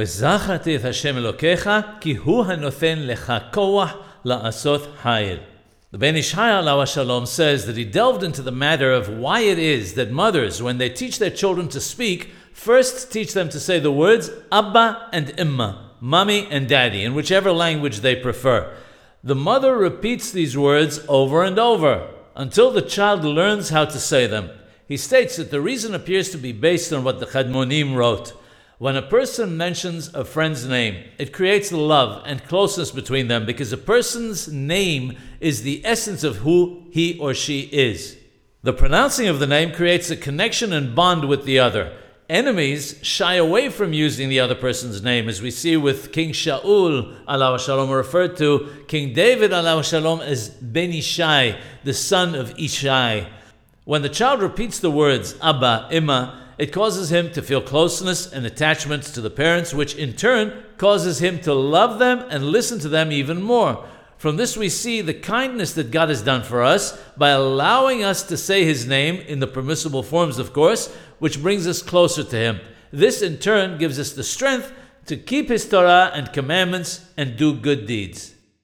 וזכרתי את השם אלוקיך, כי הוא הנותן לך כוח לעשות חיל. The Ben Ish Alaw Shalom says that he delved into the matter of why it is that mothers, when they teach their children to speak, first teach them to say the words Abba and Imma, Mommy and Daddy, in whichever language they prefer. The mother repeats these words over and over until the child learns how to say them. He states that the reason appears to be based on what the Kadmonim wrote. When a person mentions a friend's name, it creates love and closeness between them because a person's name is the essence of who he or she is. The pronouncing of the name creates a connection and bond with the other. Enemies shy away from using the other person's name, as we see with King Shaul, Allah Shalom, referred to King David, Allah Shalom, as Ben Ishai, the son of Ishai. When the child repeats the words Abba, Imma, it causes him to feel closeness and attachment to the parents, which in turn causes him to love them and listen to them even more. From this, we see the kindness that God has done for us by allowing us to say His name in the permissible forms, of course, which brings us closer to Him. This, in turn, gives us the strength to keep His Torah and commandments and do good deeds.